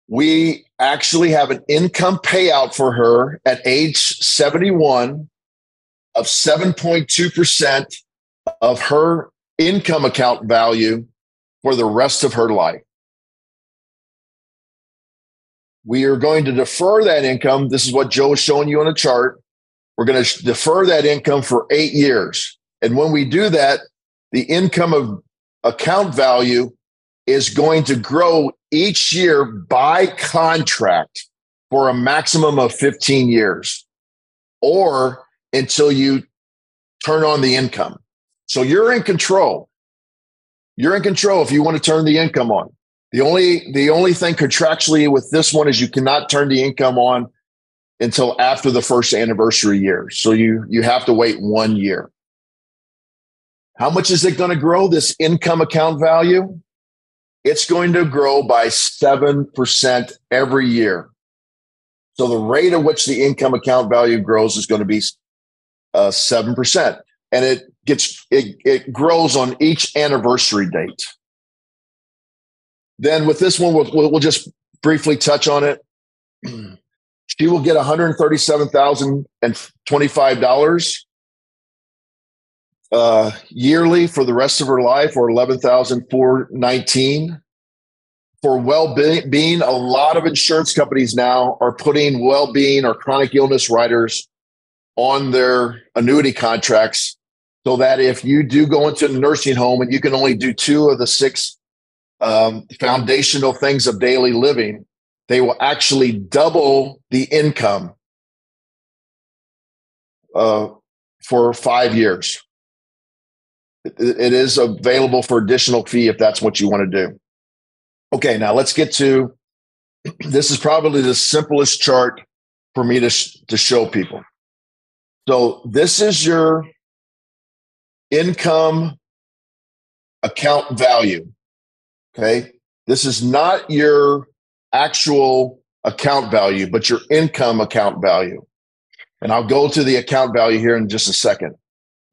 We actually have an income payout for her at age 71 of 7.2% of her income account value for the rest of her life. We are going to defer that income. This is what Joe is showing you on the chart. We're going to defer that income for eight years. And when we do that, the income of account value is going to grow each year by contract for a maximum of 15 years or until you turn on the income. So you're in control. You're in control if you want to turn the income on. The only the only thing contractually with this one is you cannot turn the income on until after the first anniversary year. So you you have to wait 1 year. How much is it going to grow this income account value? It's going to grow by 7% every year. So the rate at which the income account value grows is going to be uh, 7%. And it gets it, it grows on each anniversary date. Then with this one, we'll, we'll just briefly touch on it. she will get $137,025 uh, yearly for the rest of her life, or 11419 For well-being, a lot of insurance companies now are putting well-being or chronic illness riders on their annuity contracts so that if you do go into a nursing home and you can only do two of the six um, foundational things of daily living, they will actually double the income uh, for five years. It, is available for additional fee if that's what you want to do. Okay, now let's get to this is probably the simplest chart for me to, sh- to show people. So this is your income account value. Okay. This is not your actual account value, but your income account value. And I'll go to the account value here in just a second.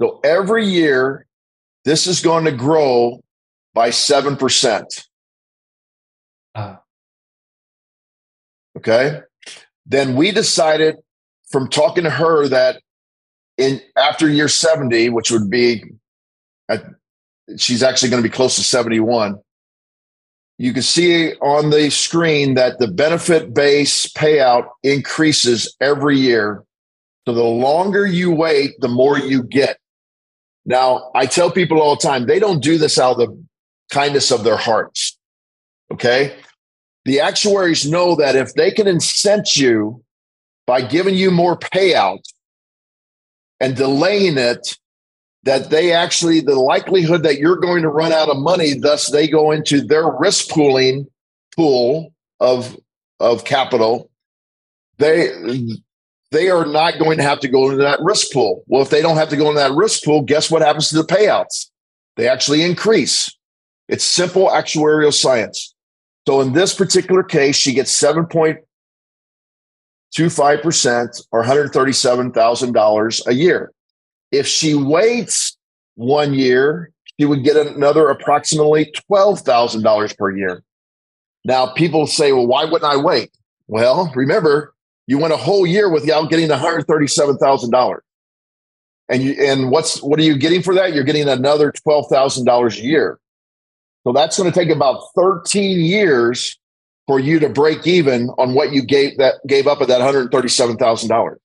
So every year, this is going to grow by 7%. Uh. Okay. Then we decided from talking to her that in after year 70, which would be, she's actually going to be close to 71 you can see on the screen that the benefit base payout increases every year. So the longer you wait, the more you get. Now, I tell people all the time, they don't do this out of the kindness of their hearts. Okay. The actuaries know that if they can incent you by giving you more payout and delaying it, that they actually the likelihood that you're going to run out of money thus they go into their risk pooling pool of of capital they they are not going to have to go into that risk pool. Well if they don't have to go into that risk pool guess what happens to the payouts? They actually increase. It's simple actuarial science. So in this particular case she gets 7.25% or $137000 a year. If she waits one year, she would get another approximately $12,000 per year. Now, people say, well, why wouldn't I wait? Well, remember, you went a whole year without getting $137,000. And you, and what's what are you getting for that? You're getting another $12,000 a year. So that's going to take about 13 years for you to break even on what you gave that gave up at that $137,000.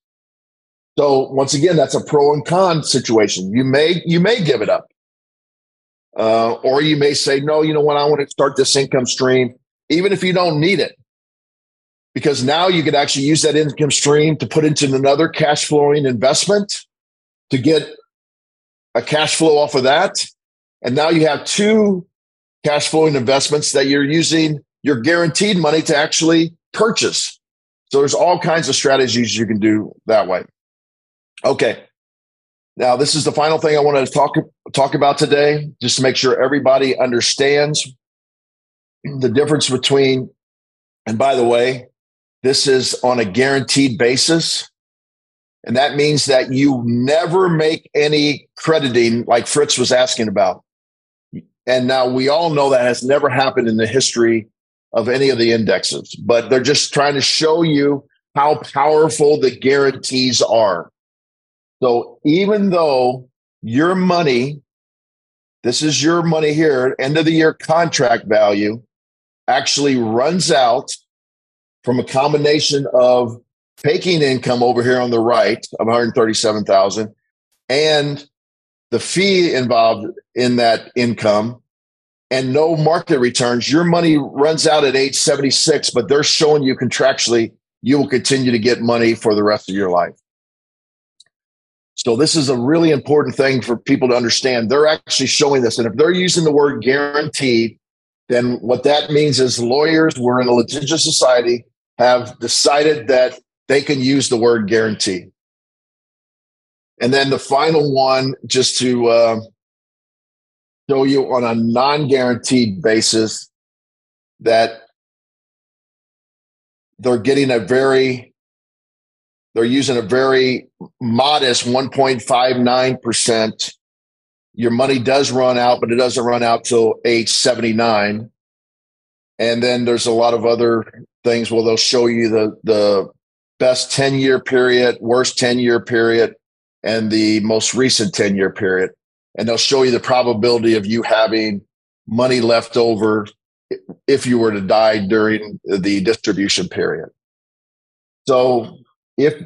So once again, that's a pro and con situation. You may you may give it up. Uh, or you may say, no, you know what? I want to start this income stream, even if you don't need it. Because now you could actually use that income stream to put into another cash flowing investment to get a cash flow off of that. And now you have two cash flowing investments that you're using your guaranteed money to actually purchase. So there's all kinds of strategies you can do that way. Okay. Now, this is the final thing I wanted to talk, talk about today, just to make sure everybody understands the difference between, and by the way, this is on a guaranteed basis. And that means that you never make any crediting like Fritz was asking about. And now we all know that has never happened in the history of any of the indexes, but they're just trying to show you how powerful the guarantees are. So even though your money, this is your money here, end of the year contract value actually runs out from a combination of taking income over here on the right of 137,000 and the fee involved in that income and no market returns, your money runs out at age 76, but they're showing you contractually you will continue to get money for the rest of your life. So this is a really important thing for people to understand. They're actually showing this. And if they're using the word guaranteed, then what that means is lawyers, we're in a litigious society, have decided that they can use the word guarantee. And then the final one, just to uh, show you on a non guaranteed basis that they're getting a very, they're using a very modest 1.59%. Your money does run out, but it doesn't run out till age 79. And then there's a lot of other things where they'll show you the, the best 10 year period, worst 10 year period, and the most recent 10 year period. And they'll show you the probability of you having money left over if you were to die during the distribution period. So, if,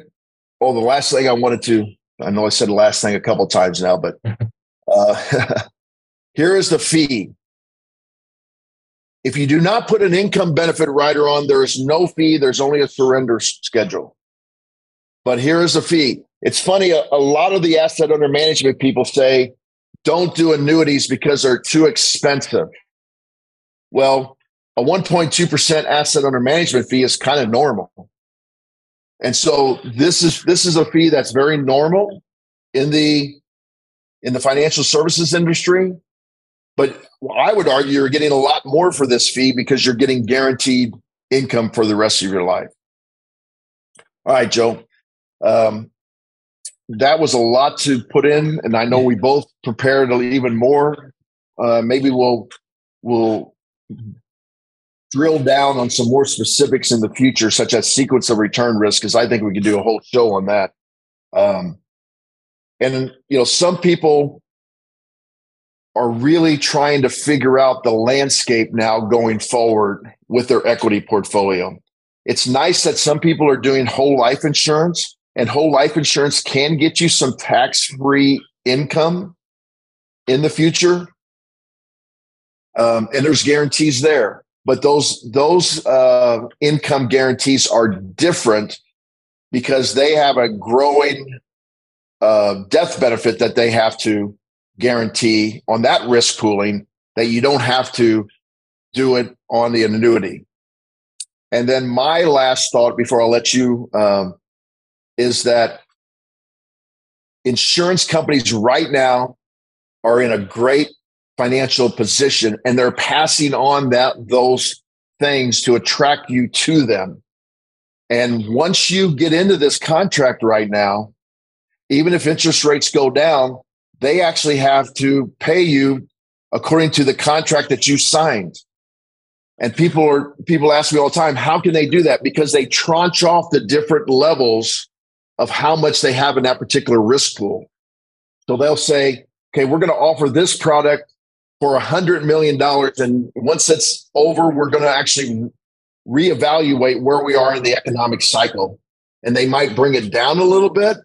oh, the last thing I wanted to, I know I said the last thing a couple times now, but uh, here is the fee. If you do not put an income benefit rider on, there is no fee. There's only a surrender schedule. But here is a fee. It's funny, a, a lot of the asset under management people say, don't do annuities because they're too expensive. Well, a 1.2% asset under management fee is kind of normal. And so this is this is a fee that's very normal in the in the financial services industry. But I would argue you're getting a lot more for this fee because you're getting guaranteed income for the rest of your life. All right, Joe. Um, that was a lot to put in, and I know we both prepared even more. Uh, maybe we'll we'll drill down on some more specifics in the future, such as sequence of return risk, because I think we could do a whole show on that. Um, and you know, some people are really trying to figure out the landscape now going forward with their equity portfolio. It's nice that some people are doing whole life insurance, and whole life insurance can get you some tax free income in the future. Um, and there's guarantees there, but those those uh, income guarantees are different because they have a growing uh, death benefit that they have to guarantee on that risk pooling that you don't have to do it on the annuity. And then my last thought before I'll let you um, is that insurance companies right now are in a great financial position and they're passing on that those things to attract you to them. And once you get into this contract right now, even if interest rates go down, they actually have to pay you according to the contract that you signed. And people are people ask me all the time, how can they do that? Because they tranche off the different levels of how much they have in that particular risk pool. So they'll say, okay, we're going to offer this product for a hundred million dollars. And once it's over, we're going to actually reevaluate where we are in the economic cycle. And they might bring it down a little bit.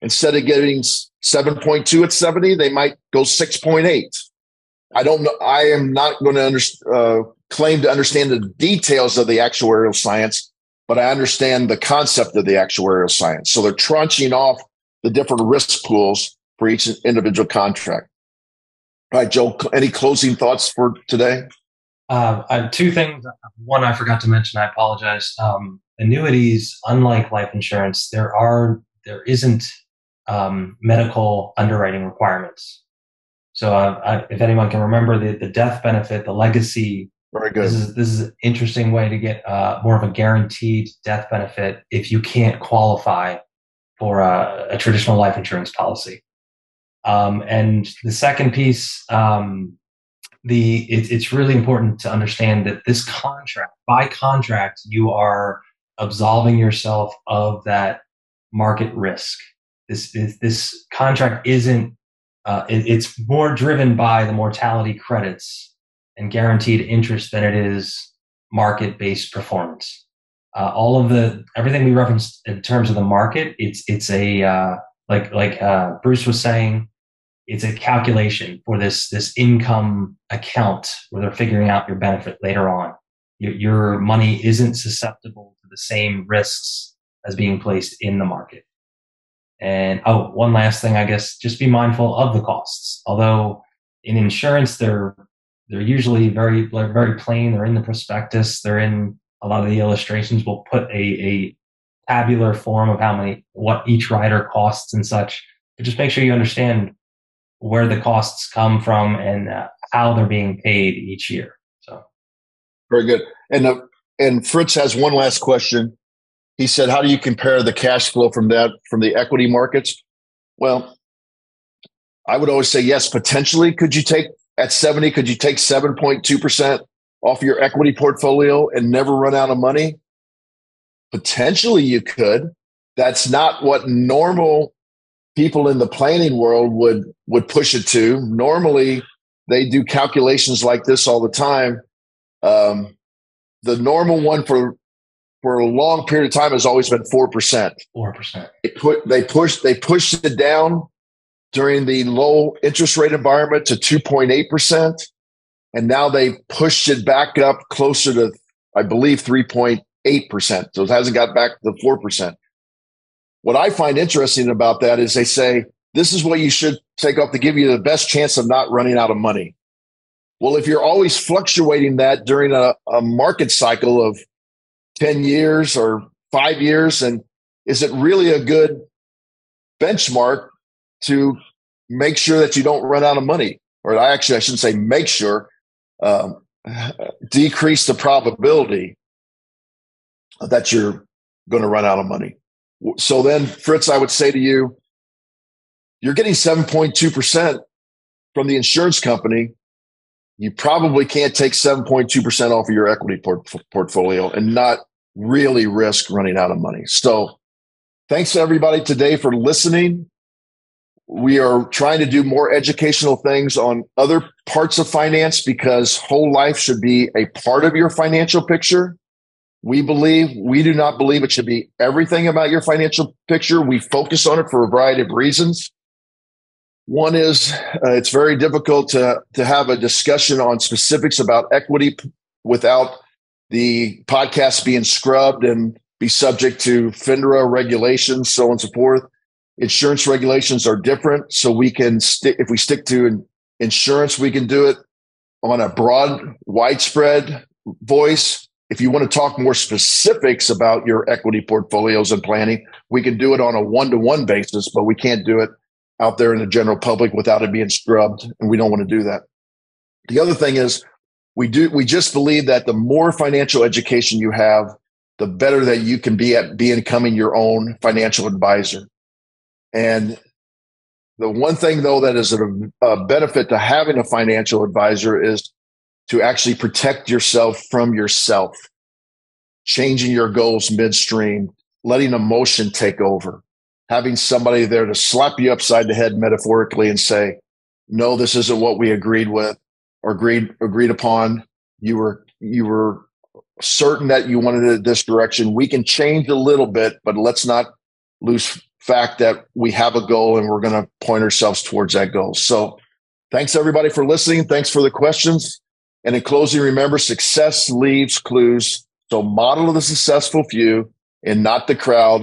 Instead of getting 7.2 at 70, they might go 6.8. I don't know. I am not going to under, uh, claim to understand the details of the actuarial science, but I understand the concept of the actuarial science. So they're tranching off the different risk pools for each individual contract. All right, Joe, any closing thoughts for today? Uh, two things. One, I forgot to mention. I apologize. Um, annuities, unlike life insurance, there are there isn't um, medical underwriting requirements. So, uh, I, if anyone can remember the the death benefit, the legacy. Very good. This is this is an interesting way to get uh, more of a guaranteed death benefit if you can't qualify for a, a traditional life insurance policy. Um, and the second piece, um, the it, it's really important to understand that this contract, by contract, you are absolving yourself of that market risk. This this contract isn't. Uh, it, it's more driven by the mortality credits and guaranteed interest than it is market-based performance. Uh, all of the everything we referenced in terms of the market, it's it's a uh, like like uh, Bruce was saying, it's a calculation for this this income account where they're figuring out your benefit later on. Your, your money isn't susceptible to the same risks as being placed in the market. And oh, one last thing, I guess, just be mindful of the costs. Although in insurance, they're they're usually very very plain. They're in the prospectus. They're in a lot of the illustrations. We'll put a, a tabular form of how many what each rider costs and such. But just make sure you understand where the costs come from and uh, how they're being paid each year. So, very good. And uh, and Fritz has one last question. He said, "How do you compare the cash flow from that from the equity markets?" Well, I would always say yes. Potentially, could you take at seventy? Could you take seven point two percent off your equity portfolio and never run out of money? Potentially, you could. That's not what normal people in the planning world would would push it to. Normally, they do calculations like this all the time. Um, the normal one for for a long period of time has always been four percent. Four percent. They put they pushed they pushed it down during the low interest rate environment to two point eight percent, and now they pushed it back up closer to I believe three point eight percent. So it hasn't got back to four percent. What I find interesting about that is they say, this is what you should take off to give you the best chance of not running out of money. Well, if you're always fluctuating that during a, a market cycle of 10 years or five years, and is it really a good benchmark to make sure that you don't run out of money? Or actually, I shouldn't say make sure, um, decrease the probability that you're going to run out of money. So then, Fritz, I would say to you, you're getting 7.2% from the insurance company. You probably can't take 7.2% off of your equity port- portfolio and not really risk running out of money. So thanks to everybody today for listening. We are trying to do more educational things on other parts of finance because whole life should be a part of your financial picture. We believe, we do not believe it should be everything about your financial picture. We focus on it for a variety of reasons. One is uh, it's very difficult to, to have a discussion on specifics about equity without the podcast being scrubbed and be subject to FINRA regulations, so on and so forth. Insurance regulations are different. So we can stick, if we stick to insurance, we can do it on a broad, widespread voice if you want to talk more specifics about your equity portfolios and planning, we can do it on a one to one basis, but we can't do it out there in the general public without it being scrubbed. And we don't want to do that. The other thing is we do, we just believe that the more financial education you have, the better that you can be at becoming your own financial advisor. And the one thing though that is a, a benefit to having a financial advisor is to actually protect yourself from yourself, changing your goals midstream, letting emotion take over, having somebody there to slap you upside the head metaphorically and say, no, this isn't what we agreed with or agreed, agreed upon. You were, you were certain that you wanted it this direction. We can change a little bit, but let's not lose fact that we have a goal and we're going to point ourselves towards that goal. So Thanks everybody for listening. Thanks for the questions. And in closing, remember success leaves clues. So model the successful few and not the crowd